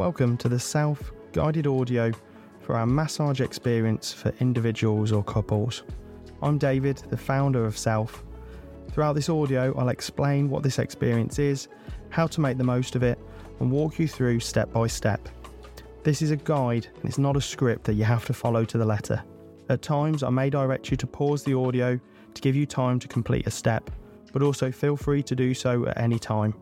Welcome to the self guided audio for our massage experience for individuals or couples. I'm David, the founder of Self. Throughout this audio, I'll explain what this experience is, how to make the most of it, and walk you through step by step. This is a guide, and it's not a script that you have to follow to the letter. At times, I may direct you to pause the audio to give you time to complete a step, but also feel free to do so at any time.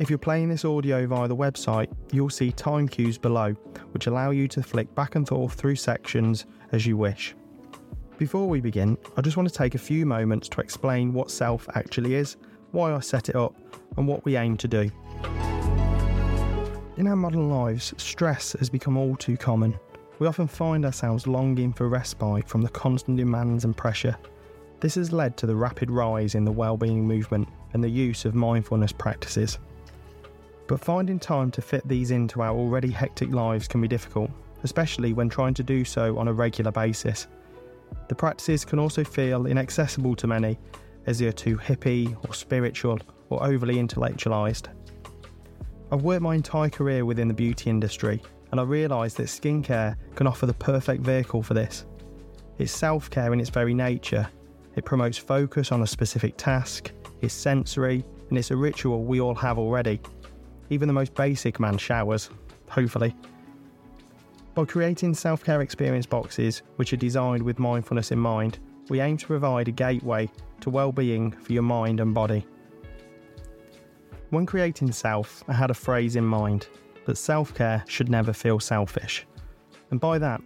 If you're playing this audio via the website, you'll see time cues below, which allow you to flick back and forth through sections as you wish. Before we begin, I just want to take a few moments to explain what self actually is, why I set it up, and what we aim to do. In our modern lives, stress has become all too common. We often find ourselves longing for respite from the constant demands and pressure. This has led to the rapid rise in the well-being movement and the use of mindfulness practices. But finding time to fit these into our already hectic lives can be difficult, especially when trying to do so on a regular basis. The practices can also feel inaccessible to many, as they are too hippie or spiritual or overly intellectualised. I've worked my entire career within the beauty industry, and I realised that skincare can offer the perfect vehicle for this. It's self care in its very nature. It promotes focus on a specific task, it's sensory, and it's a ritual we all have already. Even the most basic man showers, hopefully. By creating self care experience boxes, which are designed with mindfulness in mind, we aim to provide a gateway to well being for your mind and body. When creating self, I had a phrase in mind that self care should never feel selfish. And by that,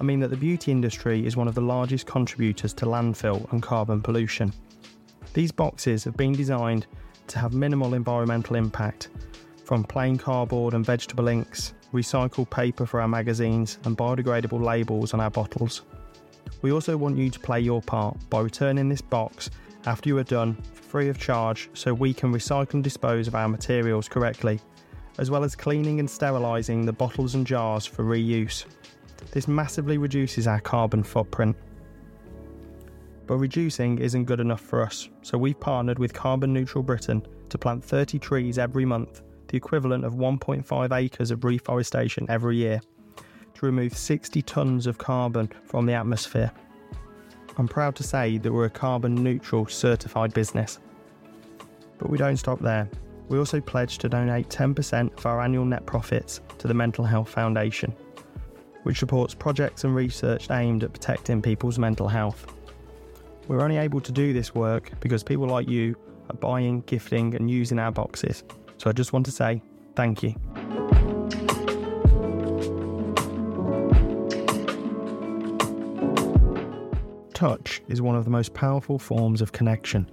I mean that the beauty industry is one of the largest contributors to landfill and carbon pollution. These boxes have been designed to have minimal environmental impact, from plain cardboard and vegetable inks, recycled paper for our magazines, and biodegradable labels on our bottles. We also want you to play your part by returning this box after you are done free of charge so we can recycle and dispose of our materials correctly, as well as cleaning and sterilising the bottles and jars for reuse. This massively reduces our carbon footprint. But reducing isn't good enough for us, so we've partnered with Carbon Neutral Britain to plant 30 trees every month, the equivalent of 1.5 acres of reforestation every year, to remove 60 tonnes of carbon from the atmosphere. I'm proud to say that we're a carbon neutral certified business. But we don't stop there. We also pledge to donate 10% of our annual net profits to the Mental Health Foundation, which supports projects and research aimed at protecting people's mental health. We're only able to do this work because people like you are buying, gifting, and using our boxes. So I just want to say thank you. Touch is one of the most powerful forms of connection,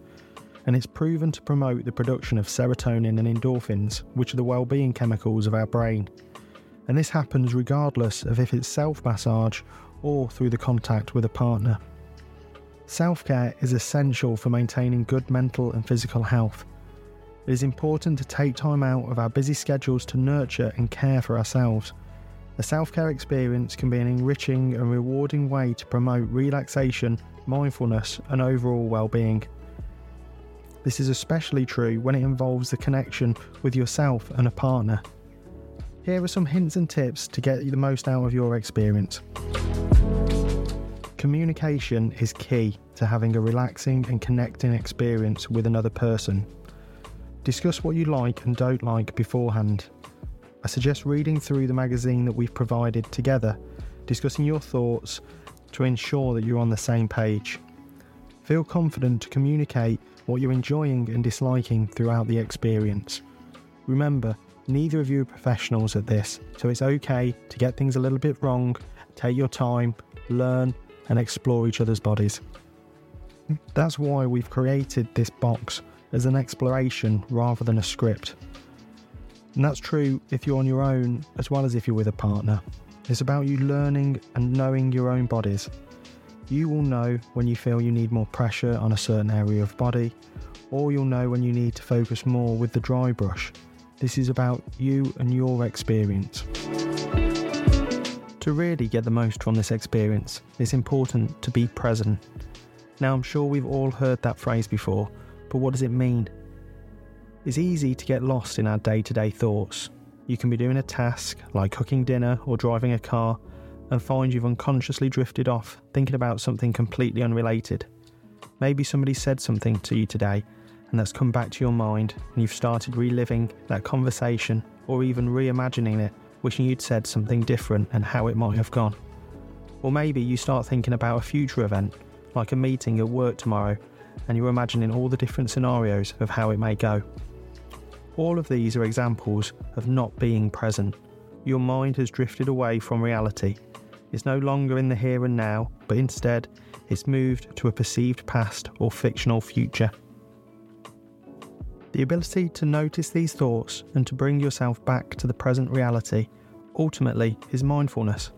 and it's proven to promote the production of serotonin and endorphins, which are the well-being chemicals of our brain. And this happens regardless of if it's self-massage or through the contact with a partner. Self-care is essential for maintaining good mental and physical health. It is important to take time out of our busy schedules to nurture and care for ourselves. A self care experience can be an enriching and rewarding way to promote relaxation, mindfulness, and overall well being. This is especially true when it involves the connection with yourself and a partner. Here are some hints and tips to get the most out of your experience. Communication is key to having a relaxing and connecting experience with another person. Discuss what you like and don't like beforehand I suggest reading through the magazine that we've provided together, discussing your thoughts to ensure that you're on the same page. Feel confident to communicate what you're enjoying and disliking throughout the experience. Remember, neither of you are professionals at this, so it's okay to get things a little bit wrong, take your time, learn, and explore each other's bodies. That's why we've created this box as an exploration rather than a script. And that's true if you're on your own as well as if you're with a partner. It's about you learning and knowing your own bodies. You will know when you feel you need more pressure on a certain area of body, or you'll know when you need to focus more with the dry brush. This is about you and your experience. To really get the most from this experience, it's important to be present. Now, I'm sure we've all heard that phrase before, but what does it mean? It's easy to get lost in our day to day thoughts. You can be doing a task like cooking dinner or driving a car and find you've unconsciously drifted off thinking about something completely unrelated. Maybe somebody said something to you today and that's come back to your mind and you've started reliving that conversation or even reimagining it, wishing you'd said something different and how it might have gone. Or maybe you start thinking about a future event, like a meeting at work tomorrow, and you're imagining all the different scenarios of how it may go. All of these are examples of not being present. Your mind has drifted away from reality. It's no longer in the here and now, but instead, it's moved to a perceived past or fictional future. The ability to notice these thoughts and to bring yourself back to the present reality ultimately is mindfulness.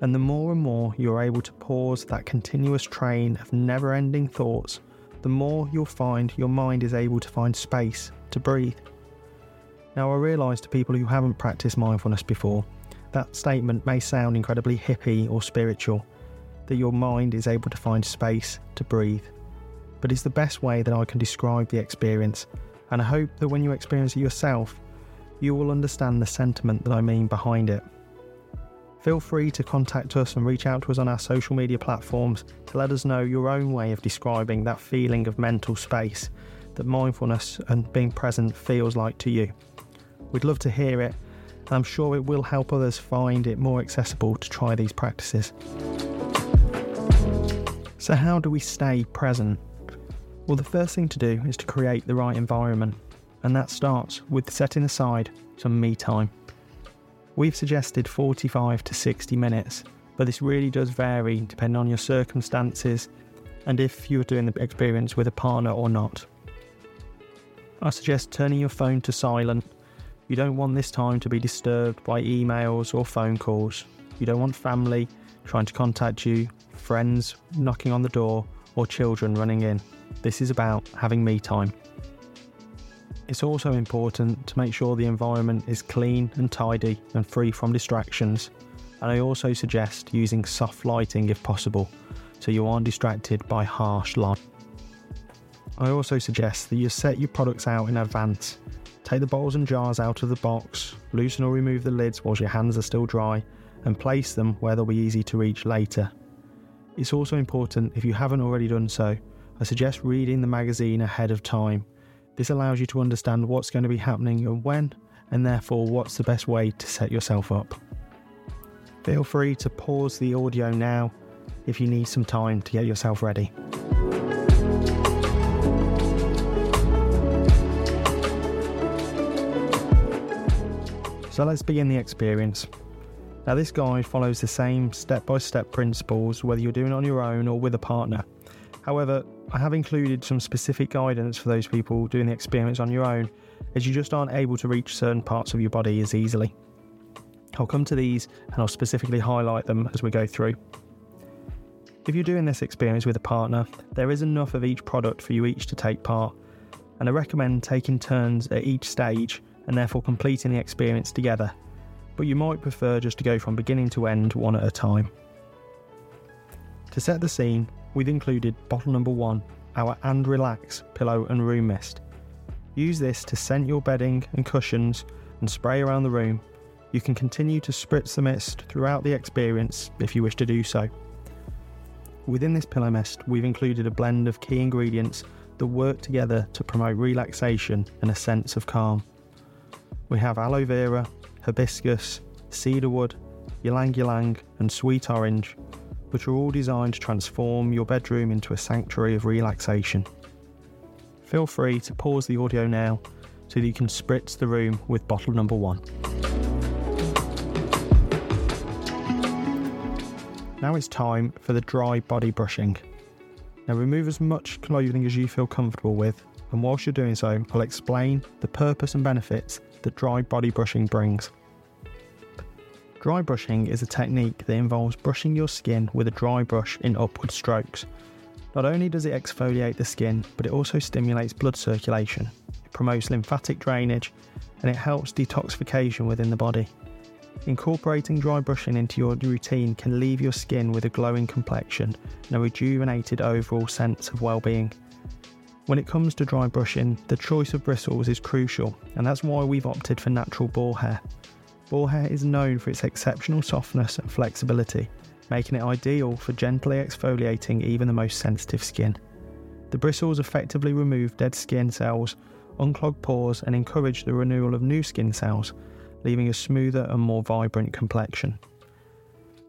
And the more and more you're able to pause that continuous train of never ending thoughts, the more you'll find your mind is able to find space to breathe. Now, I realise to people who haven't practiced mindfulness before, that statement may sound incredibly hippie or spiritual, that your mind is able to find space to breathe. But it's the best way that I can describe the experience and I hope that when you experience it yourself, you will understand the sentiment that I mean behind it. Feel free to contact us and reach out to us on our social media platforms to let us know your own way of describing that feeling of mental space that mindfulness and being present feels like to you. We'd love to hear it, and I'm sure it will help others find it more accessible to try these practices. So, how do we stay present? Well, the first thing to do is to create the right environment, and that starts with setting aside some me time. We've suggested 45 to 60 minutes, but this really does vary depending on your circumstances and if you're doing the experience with a partner or not. I suggest turning your phone to silent. You don't want this time to be disturbed by emails or phone calls. You don't want family trying to contact you, friends knocking on the door, or children running in. This is about having me time. It's also important to make sure the environment is clean and tidy and free from distractions. And I also suggest using soft lighting if possible, so you aren't distracted by harsh light. I also suggest that you set your products out in advance. Take the bowls and jars out of the box, loosen or remove the lids whilst your hands are still dry, and place them where they'll be easy to reach later. It's also important, if you haven't already done so, I suggest reading the magazine ahead of time. This allows you to understand what's going to be happening and when, and therefore what's the best way to set yourself up. Feel free to pause the audio now if you need some time to get yourself ready. So let's begin the experience. Now, this guide follows the same step by step principles whether you're doing it on your own or with a partner. However, I have included some specific guidance for those people doing the experience on your own, as you just aren't able to reach certain parts of your body as easily. I'll come to these and I'll specifically highlight them as we go through. If you're doing this experience with a partner, there is enough of each product for you each to take part, and I recommend taking turns at each stage and therefore completing the experience together. But you might prefer just to go from beginning to end one at a time. To set the scene, we've included bottle number one, our And Relax pillow and room mist. Use this to scent your bedding and cushions and spray around the room. You can continue to spritz the mist throughout the experience if you wish to do so. Within this pillow mist, we've included a blend of key ingredients that work together to promote relaxation and a sense of calm. We have aloe vera, hibiscus, cedarwood, ylang ylang, and sweet orange, which are all designed to transform your bedroom into a sanctuary of relaxation. Feel free to pause the audio now so that you can spritz the room with bottle number one. Now it's time for the dry body brushing. Now remove as much clothing as you feel comfortable with, and whilst you're doing so, I'll explain the purpose and benefits that dry body brushing brings. Dry brushing is a technique that involves brushing your skin with a dry brush in upward strokes. Not only does it exfoliate the skin, but it also stimulates blood circulation, it promotes lymphatic drainage, and it helps detoxification within the body. Incorporating dry brushing into your routine can leave your skin with a glowing complexion and a rejuvenated overall sense of well being. When it comes to dry brushing, the choice of bristles is crucial, and that's why we've opted for natural boar hair. Boar hair is known for its exceptional softness and flexibility, making it ideal for gently exfoliating even the most sensitive skin. The bristles effectively remove dead skin cells, unclog pores, and encourage the renewal of new skin cells, leaving a smoother and more vibrant complexion.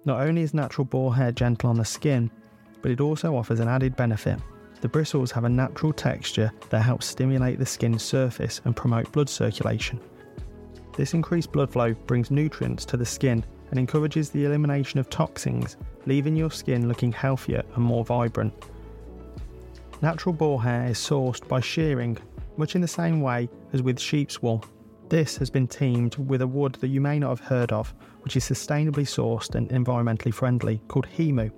Not only is natural boar hair gentle on the skin, but it also offers an added benefit. The bristles have a natural texture that helps stimulate the skin's surface and promote blood circulation. This increased blood flow brings nutrients to the skin and encourages the elimination of toxins, leaving your skin looking healthier and more vibrant. Natural boar hair is sourced by shearing, much in the same way as with sheep's wool. This has been teamed with a wood that you may not have heard of, which is sustainably sourced and environmentally friendly, called Hemu.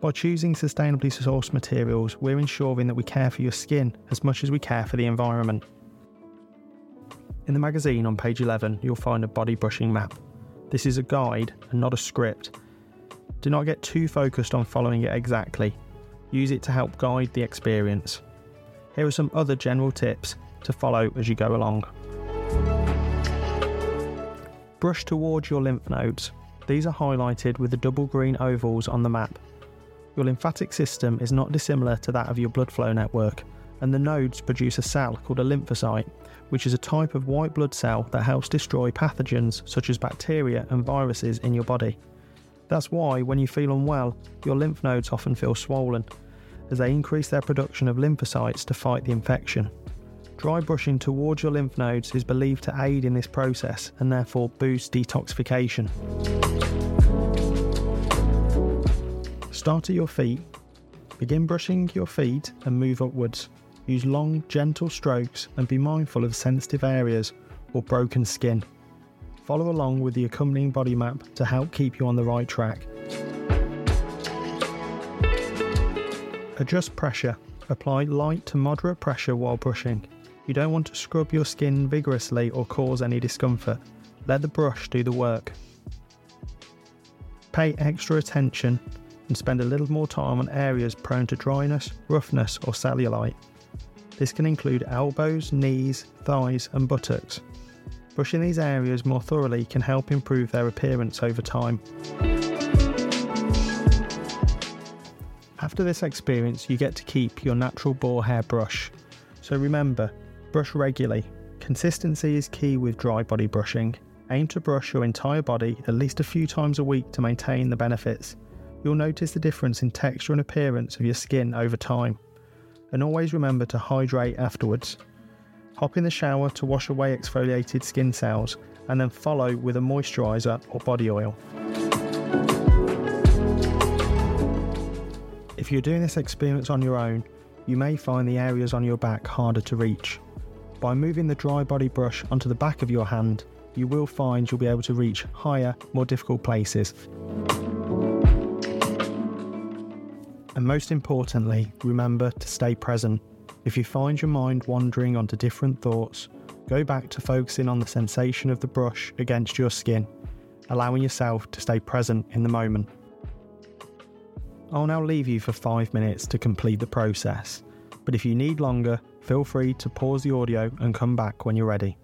By choosing sustainably sourced materials, we're ensuring that we care for your skin as much as we care for the environment. In the magazine on page 11, you'll find a body brushing map. This is a guide and not a script. Do not get too focused on following it exactly. Use it to help guide the experience. Here are some other general tips to follow as you go along. Brush towards your lymph nodes. These are highlighted with the double green ovals on the map. Your lymphatic system is not dissimilar to that of your blood flow network, and the nodes produce a cell called a lymphocyte, which is a type of white blood cell that helps destroy pathogens such as bacteria and viruses in your body. That's why, when you feel unwell, your lymph nodes often feel swollen, as they increase their production of lymphocytes to fight the infection. Dry brushing towards your lymph nodes is believed to aid in this process and therefore boost detoxification. Start at your feet. Begin brushing your feet and move upwards. Use long, gentle strokes and be mindful of sensitive areas or broken skin. Follow along with the accompanying body map to help keep you on the right track. Adjust pressure. Apply light to moderate pressure while brushing. You don't want to scrub your skin vigorously or cause any discomfort. Let the brush do the work. Pay extra attention and spend a little more time on areas prone to dryness, roughness, or cellulite. This can include elbows, knees, thighs, and buttocks. Brushing these areas more thoroughly can help improve their appearance over time. After this experience, you get to keep your natural boar hair brush. So remember, brush regularly. Consistency is key with dry body brushing. Aim to brush your entire body at least a few times a week to maintain the benefits you'll notice the difference in texture and appearance of your skin over time. And always remember to hydrate afterwards. Hop in the shower to wash away exfoliated skin cells and then follow with a moisturiser or body oil. If you're doing this experience on your own, you may find the areas on your back harder to reach. By moving the dry body brush onto the back of your hand, you will find you'll be able to reach higher, more difficult places. And most importantly, remember to stay present. If you find your mind wandering onto different thoughts, go back to focusing on the sensation of the brush against your skin, allowing yourself to stay present in the moment. I'll now leave you for five minutes to complete the process, but if you need longer, feel free to pause the audio and come back when you're ready.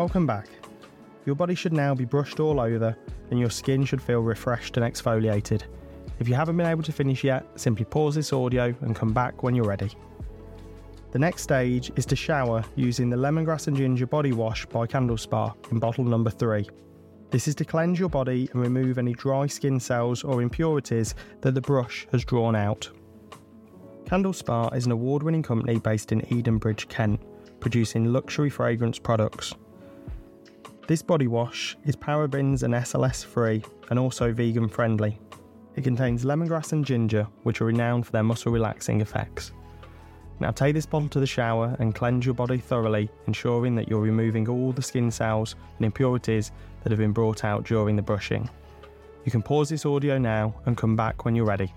Welcome back. Your body should now be brushed all over and your skin should feel refreshed and exfoliated. If you haven't been able to finish yet, simply pause this audio and come back when you're ready. The next stage is to shower using the lemongrass and ginger body wash by Candle Spa in bottle number 3. This is to cleanse your body and remove any dry skin cells or impurities that the brush has drawn out. Candle Spa is an award winning company based in Edenbridge, Kent, producing luxury fragrance products. This body wash is parabens and SLS free and also vegan friendly. It contains lemongrass and ginger, which are renowned for their muscle relaxing effects. Now take this bottle to the shower and cleanse your body thoroughly, ensuring that you're removing all the skin cells and impurities that have been brought out during the brushing. You can pause this audio now and come back when you're ready.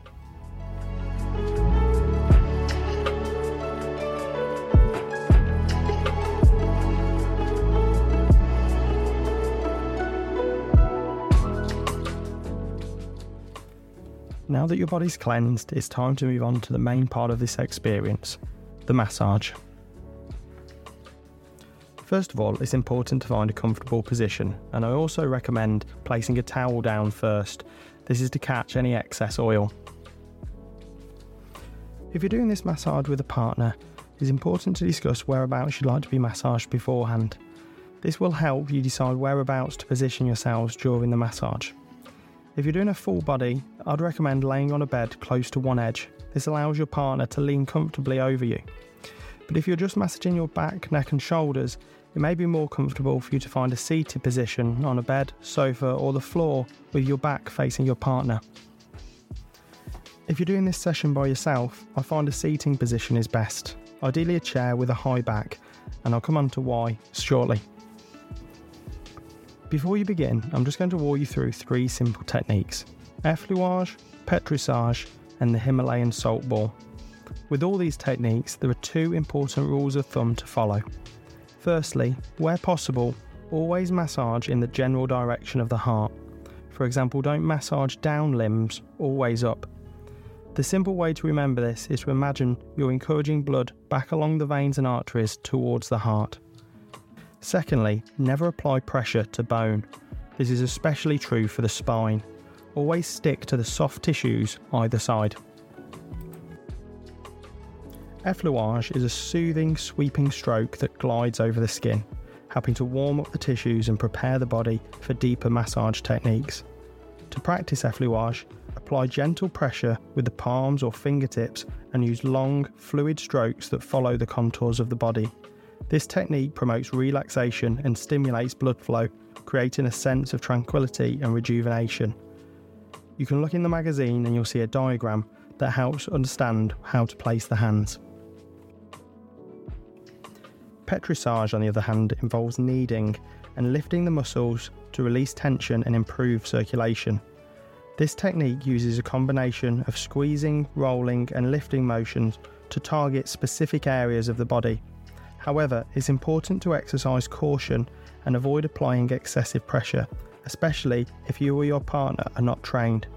Now that your body's cleansed, it's time to move on to the main part of this experience the massage. First of all, it's important to find a comfortable position, and I also recommend placing a towel down first. This is to catch any excess oil. If you're doing this massage with a partner, it's important to discuss whereabouts you'd like to be massaged beforehand. This will help you decide whereabouts to position yourselves during the massage. If you're doing a full body, I'd recommend laying on a bed close to one edge. This allows your partner to lean comfortably over you. But if you're just massaging your back, neck, and shoulders, it may be more comfortable for you to find a seated position on a bed, sofa, or the floor with your back facing your partner. If you're doing this session by yourself, I find a seating position is best, ideally a chair with a high back, and I'll come on to why shortly. Before you begin, I'm just going to walk you through three simple techniques effleurage, petrissage, and the Himalayan salt ball. With all these techniques, there are two important rules of thumb to follow. Firstly, where possible, always massage in the general direction of the heart. For example, don't massage down limbs, always up. The simple way to remember this is to imagine you're encouraging blood back along the veins and arteries towards the heart. Secondly, never apply pressure to bone. This is especially true for the spine. Always stick to the soft tissues either side. Effleurage is a soothing, sweeping stroke that glides over the skin, helping to warm up the tissues and prepare the body for deeper massage techniques. To practice effleurage, apply gentle pressure with the palms or fingertips and use long, fluid strokes that follow the contours of the body this technique promotes relaxation and stimulates blood flow, creating a sense of tranquility and rejuvenation. You can look in the magazine and you'll see a diagram that helps understand how to place the hands. Petrissage, on the other hand, involves kneading and lifting the muscles to release tension and improve circulation. This technique uses a combination of squeezing, rolling, and lifting motions to target specific areas of the body. However, it's important to exercise caution and avoid applying excessive pressure, especially if you or your partner are not trained.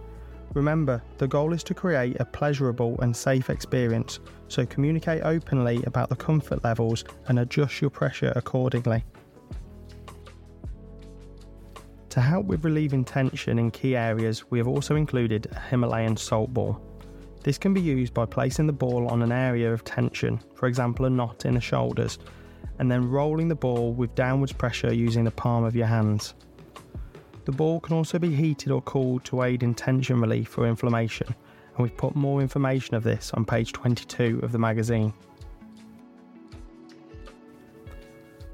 Remember, the goal is to create a pleasurable and safe experience, so communicate openly about the comfort levels and adjust your pressure accordingly. To help with relieving tension in key areas, we have also included a Himalayan salt ball. This can be used by placing the ball on an area of tension, for example a knot in the shoulders, and then rolling the ball with downwards pressure using the palm of your hands. The ball can also be heated or cooled to aid in tension relief or inflammation, and we've put more information of this on page 22 of the magazine.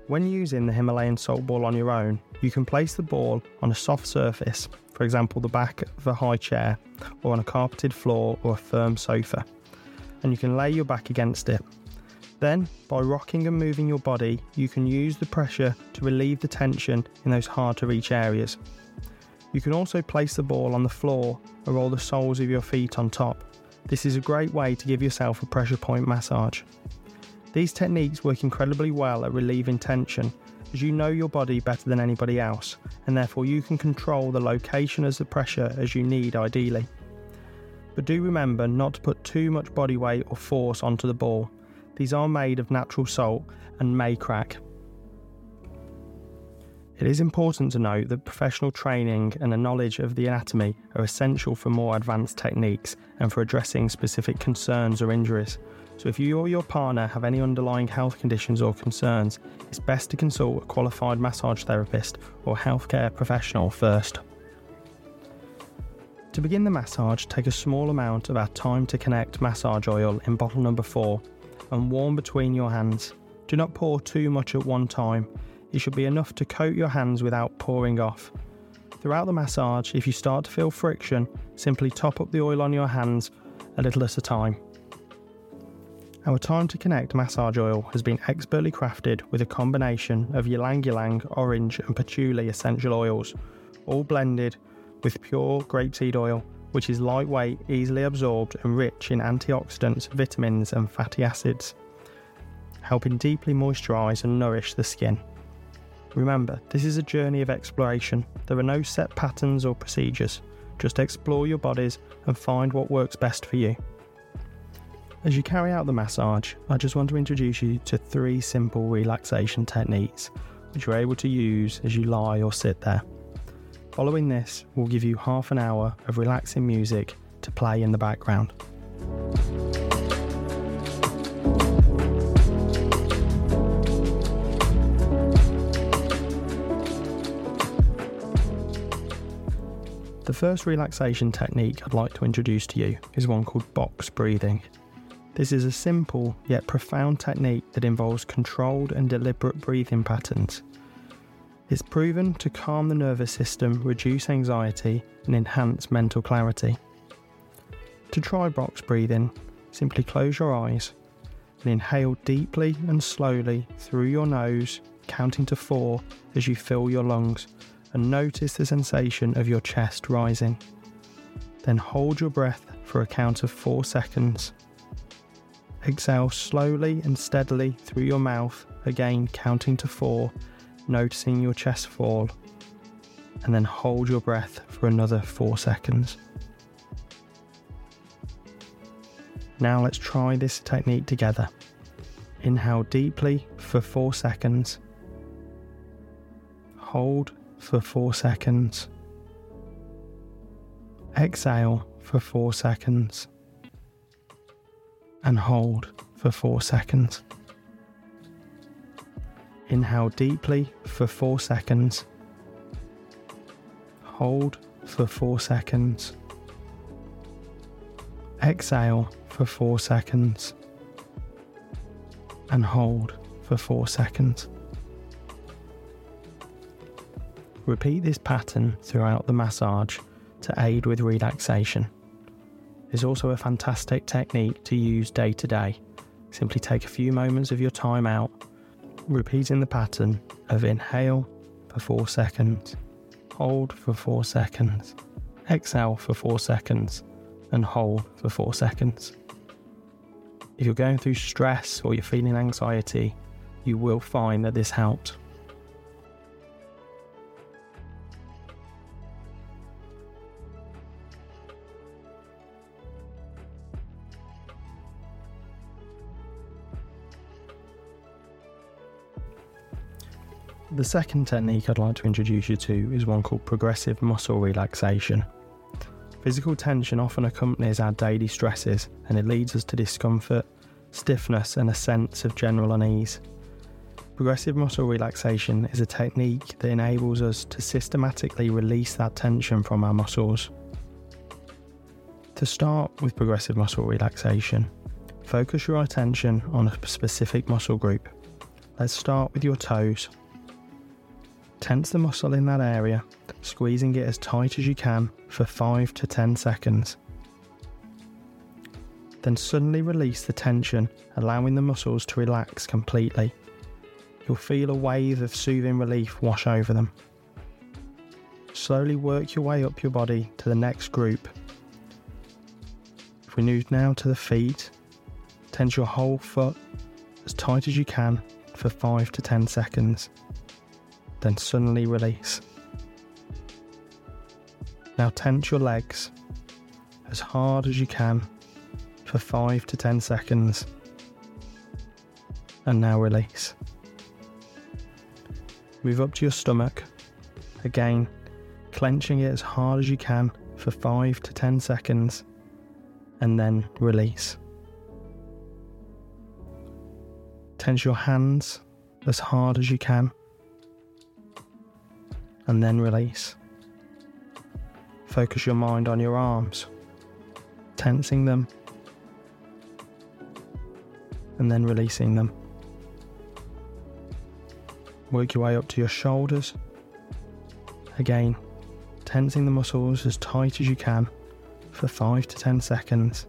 When using the Himalayan salt ball on your own, you can place the ball on a soft surface for example, the back of a high chair, or on a carpeted floor or a firm sofa, and you can lay your back against it. Then, by rocking and moving your body, you can use the pressure to relieve the tension in those hard to reach areas. You can also place the ball on the floor or roll the soles of your feet on top. This is a great way to give yourself a pressure point massage. These techniques work incredibly well at relieving tension as you know your body better than anybody else, and therefore you can control the location of the pressure as you need ideally. But do remember not to put too much body weight or force onto the ball. These are made of natural salt and may crack. It is important to note that professional training and a knowledge of the anatomy are essential for more advanced techniques and for addressing specific concerns or injuries. So, if you or your partner have any underlying health conditions or concerns, it's best to consult a qualified massage therapist or healthcare professional first. To begin the massage, take a small amount of our Time to Connect massage oil in bottle number 4 and warm between your hands. Do not pour too much at one time it should be enough to coat your hands without pouring off. Throughout the massage, if you start to feel friction, simply top up the oil on your hands a little at a time. Our Time to Connect massage oil has been expertly crafted with a combination of ylang ylang, orange, and patchouli essential oils, all blended with pure grapeseed oil, which is lightweight, easily absorbed, and rich in antioxidants, vitamins, and fatty acids, helping deeply moisturize and nourish the skin. Remember, this is a journey of exploration. There are no set patterns or procedures. Just explore your bodies and find what works best for you. As you carry out the massage, I just want to introduce you to three simple relaxation techniques which you're able to use as you lie or sit there. Following this, we'll give you half an hour of relaxing music to play in the background. The first relaxation technique I'd like to introduce to you is one called box breathing. This is a simple yet profound technique that involves controlled and deliberate breathing patterns. It's proven to calm the nervous system, reduce anxiety, and enhance mental clarity. To try box breathing, simply close your eyes and inhale deeply and slowly through your nose, counting to four as you fill your lungs and notice the sensation of your chest rising. Then hold your breath for a count of four seconds. Exhale slowly and steadily through your mouth, again counting to four, noticing your chest fall. And then hold your breath for another four seconds. Now let's try this technique together. Inhale deeply for four seconds. Hold for four seconds. Exhale for four seconds. And hold for four seconds. Inhale deeply for four seconds. Hold for four seconds. Exhale for four seconds. And hold for four seconds. Repeat this pattern throughout the massage to aid with relaxation. It's also a fantastic technique to use day to day. Simply take a few moments of your time out, repeating the pattern of inhale for 4 seconds, hold for 4 seconds, exhale for 4 seconds, and hold for 4 seconds. If you're going through stress or you're feeling anxiety, you will find that this helps. The second technique I'd like to introduce you to is one called progressive muscle relaxation. Physical tension often accompanies our daily stresses and it leads us to discomfort, stiffness, and a sense of general unease. Progressive muscle relaxation is a technique that enables us to systematically release that tension from our muscles. To start with progressive muscle relaxation, focus your attention on a specific muscle group. Let's start with your toes. Tense the muscle in that area, squeezing it as tight as you can for 5 to 10 seconds. Then suddenly release the tension, allowing the muscles to relax completely. You'll feel a wave of soothing relief wash over them. Slowly work your way up your body to the next group. If we move now to the feet, tense your whole foot as tight as you can for 5 to 10 seconds then suddenly release. Now tense your legs as hard as you can for 5 to 10 seconds and now release. Move up to your stomach Again, clenching it as hard as you can for 5 to 10 seconds and then release. Tense your hands as hard as you can and then release. Focus your mind on your arms, tensing them and then releasing them. Work your way up to your shoulders. Again, tensing the muscles as tight as you can for 5 to 10 seconds,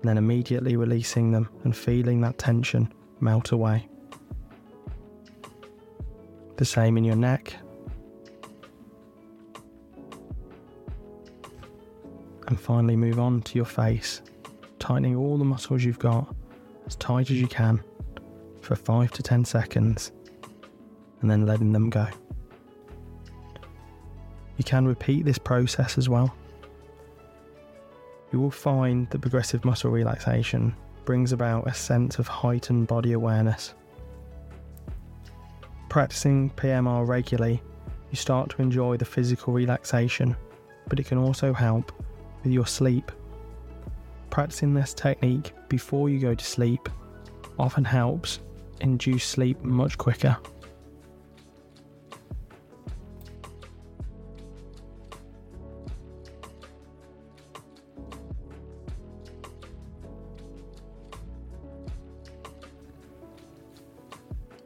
and then immediately releasing them and feeling that tension melt away. The same in your neck. And finally, move on to your face, tightening all the muscles you've got as tight as you can for 5 to 10 seconds and then letting them go. You can repeat this process as well. You will find that progressive muscle relaxation brings about a sense of heightened body awareness. Practicing PMR regularly, you start to enjoy the physical relaxation, but it can also help with your sleep. Practicing this technique before you go to sleep often helps induce sleep much quicker.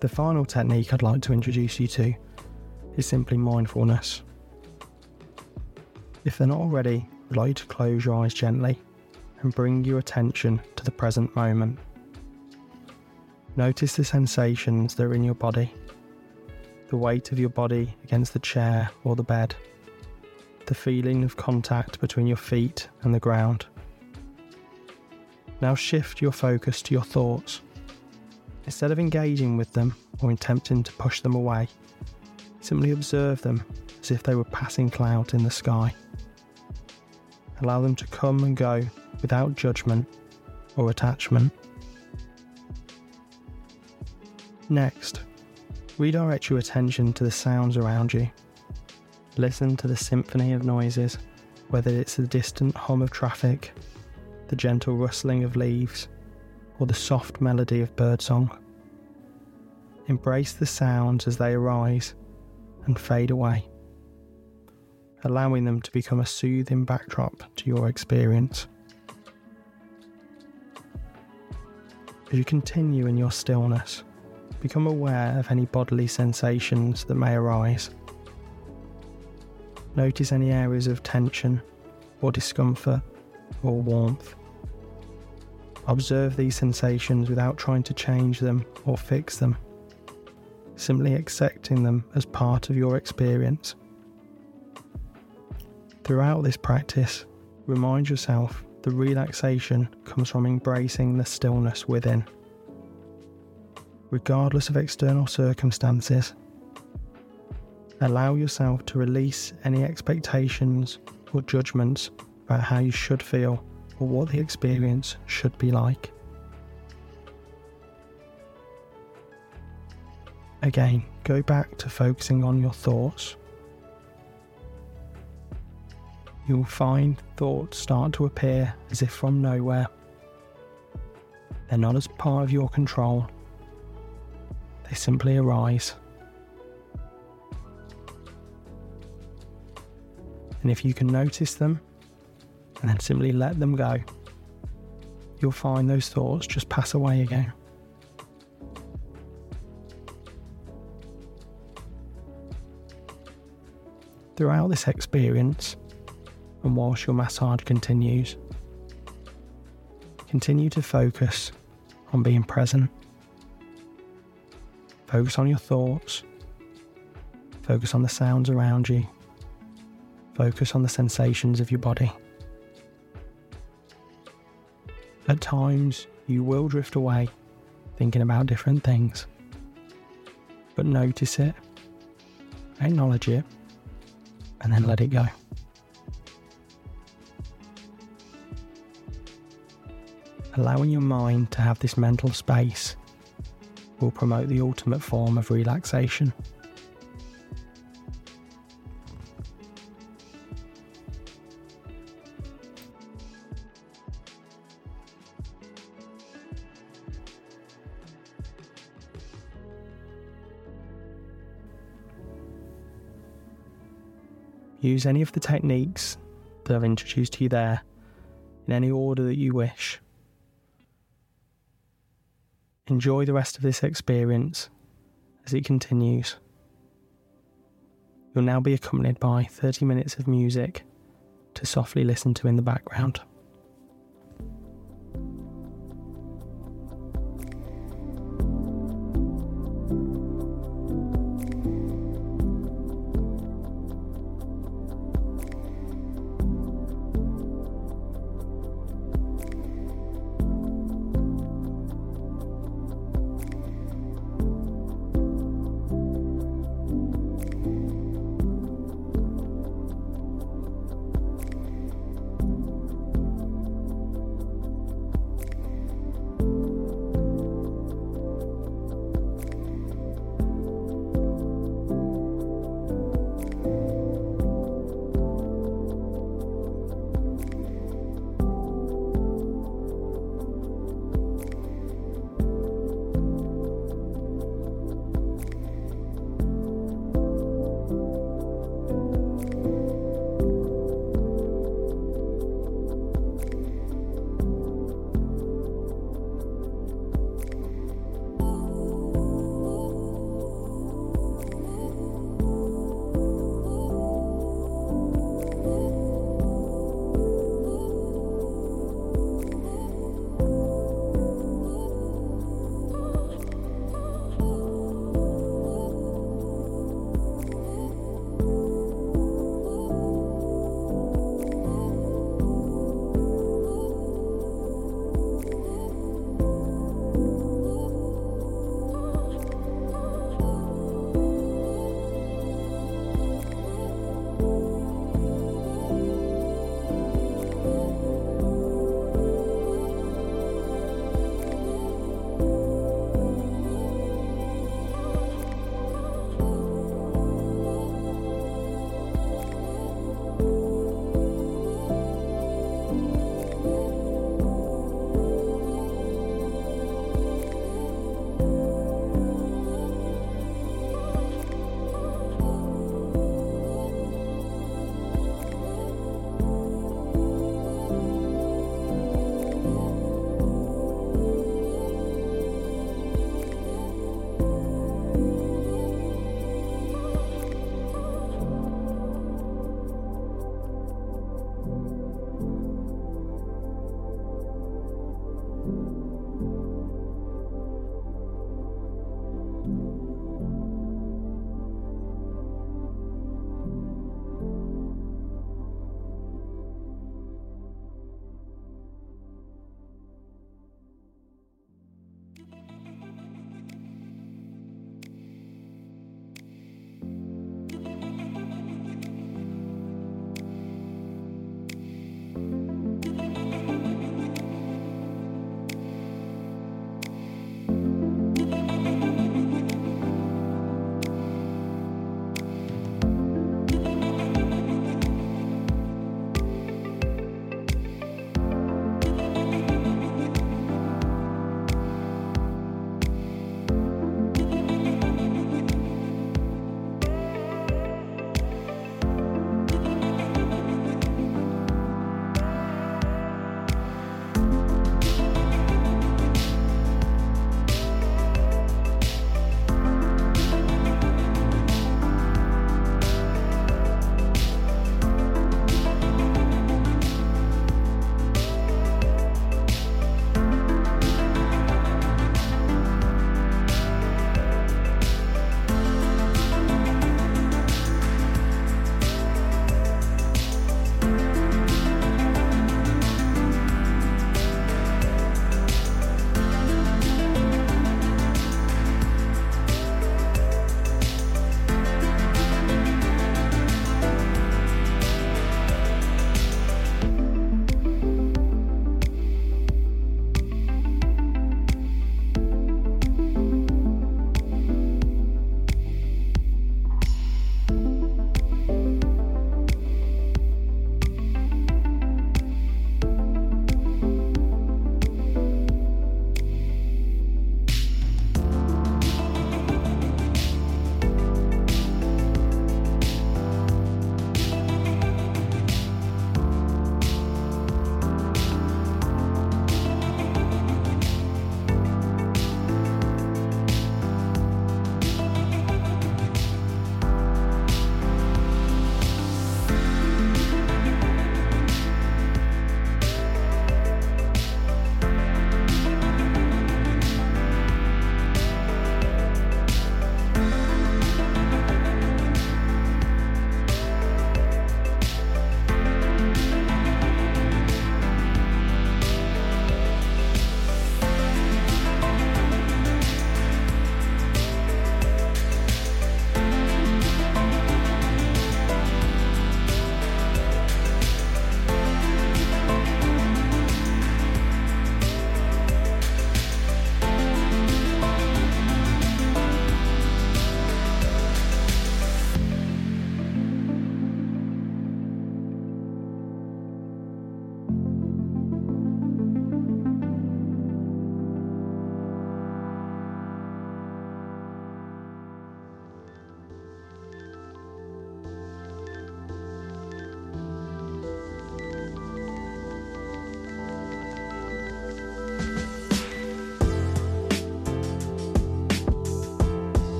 The final technique I'd like to introduce you to is simply mindfulness. If they're not already, I'd like to close your eyes gently and bring your attention to the present moment. Notice the sensations that are in your body, the weight of your body against the chair or the bed, the feeling of contact between your feet and the ground. Now shift your focus to your thoughts Instead of engaging with them or attempting to push them away, simply observe them as if they were passing clouds in the sky. Allow them to come and go without judgment or attachment. Next, redirect your attention to the sounds around you. Listen to the symphony of noises, whether it's the distant hum of traffic, the gentle rustling of leaves, or the soft melody of birdsong. Embrace the sounds as they arise and fade away, allowing them to become a soothing backdrop to your experience. As you continue in your stillness, become aware of any bodily sensations that may arise. Notice any areas of tension or discomfort or warmth. Observe these sensations without trying to change them or fix them, simply accepting them as part of your experience. Throughout this practice, remind yourself the relaxation comes from embracing the stillness within. Regardless of external circumstances, allow yourself to release any expectations or judgments about how you should feel or what the experience should be like. Again, go back to focusing on your thoughts. You'll find thoughts start to appear as if from nowhere. They're not as part of your control, they simply arise. And if you can notice them, and then simply let them go, you'll find those thoughts just pass away again. Throughout this experience, and whilst your massage continues, continue to focus on being present. Focus on your thoughts. Focus on the sounds around you. Focus on the sensations of your body. At times, you will drift away thinking about different things. But notice it, acknowledge it, and then let it go. allowing your mind to have this mental space will promote the ultimate form of relaxation. Use any of the techniques that I've introduced to you there in any order that you wish. Enjoy the rest of this experience as it continues. You'll now be accompanied by 30 minutes of music to softly listen to in the background.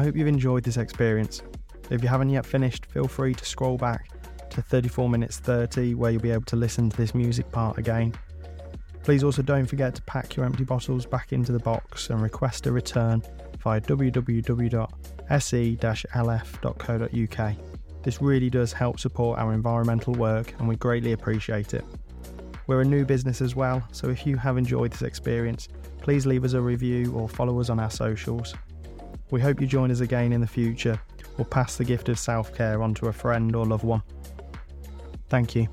I hope you've enjoyed this experience. If you haven't yet finished, feel free to scroll back to 34 minutes 30 where you'll be able to listen to this music part again. Please also don't forget to pack your empty bottles back into the box and request a return via www.se-lf.co.uk. This really does help support our environmental work and we greatly appreciate it. We're a new business as well, so if you have enjoyed this experience, please leave us a review or follow us on our socials. We hope you join us again in the future or pass the gift of self care on to a friend or loved one. Thank you.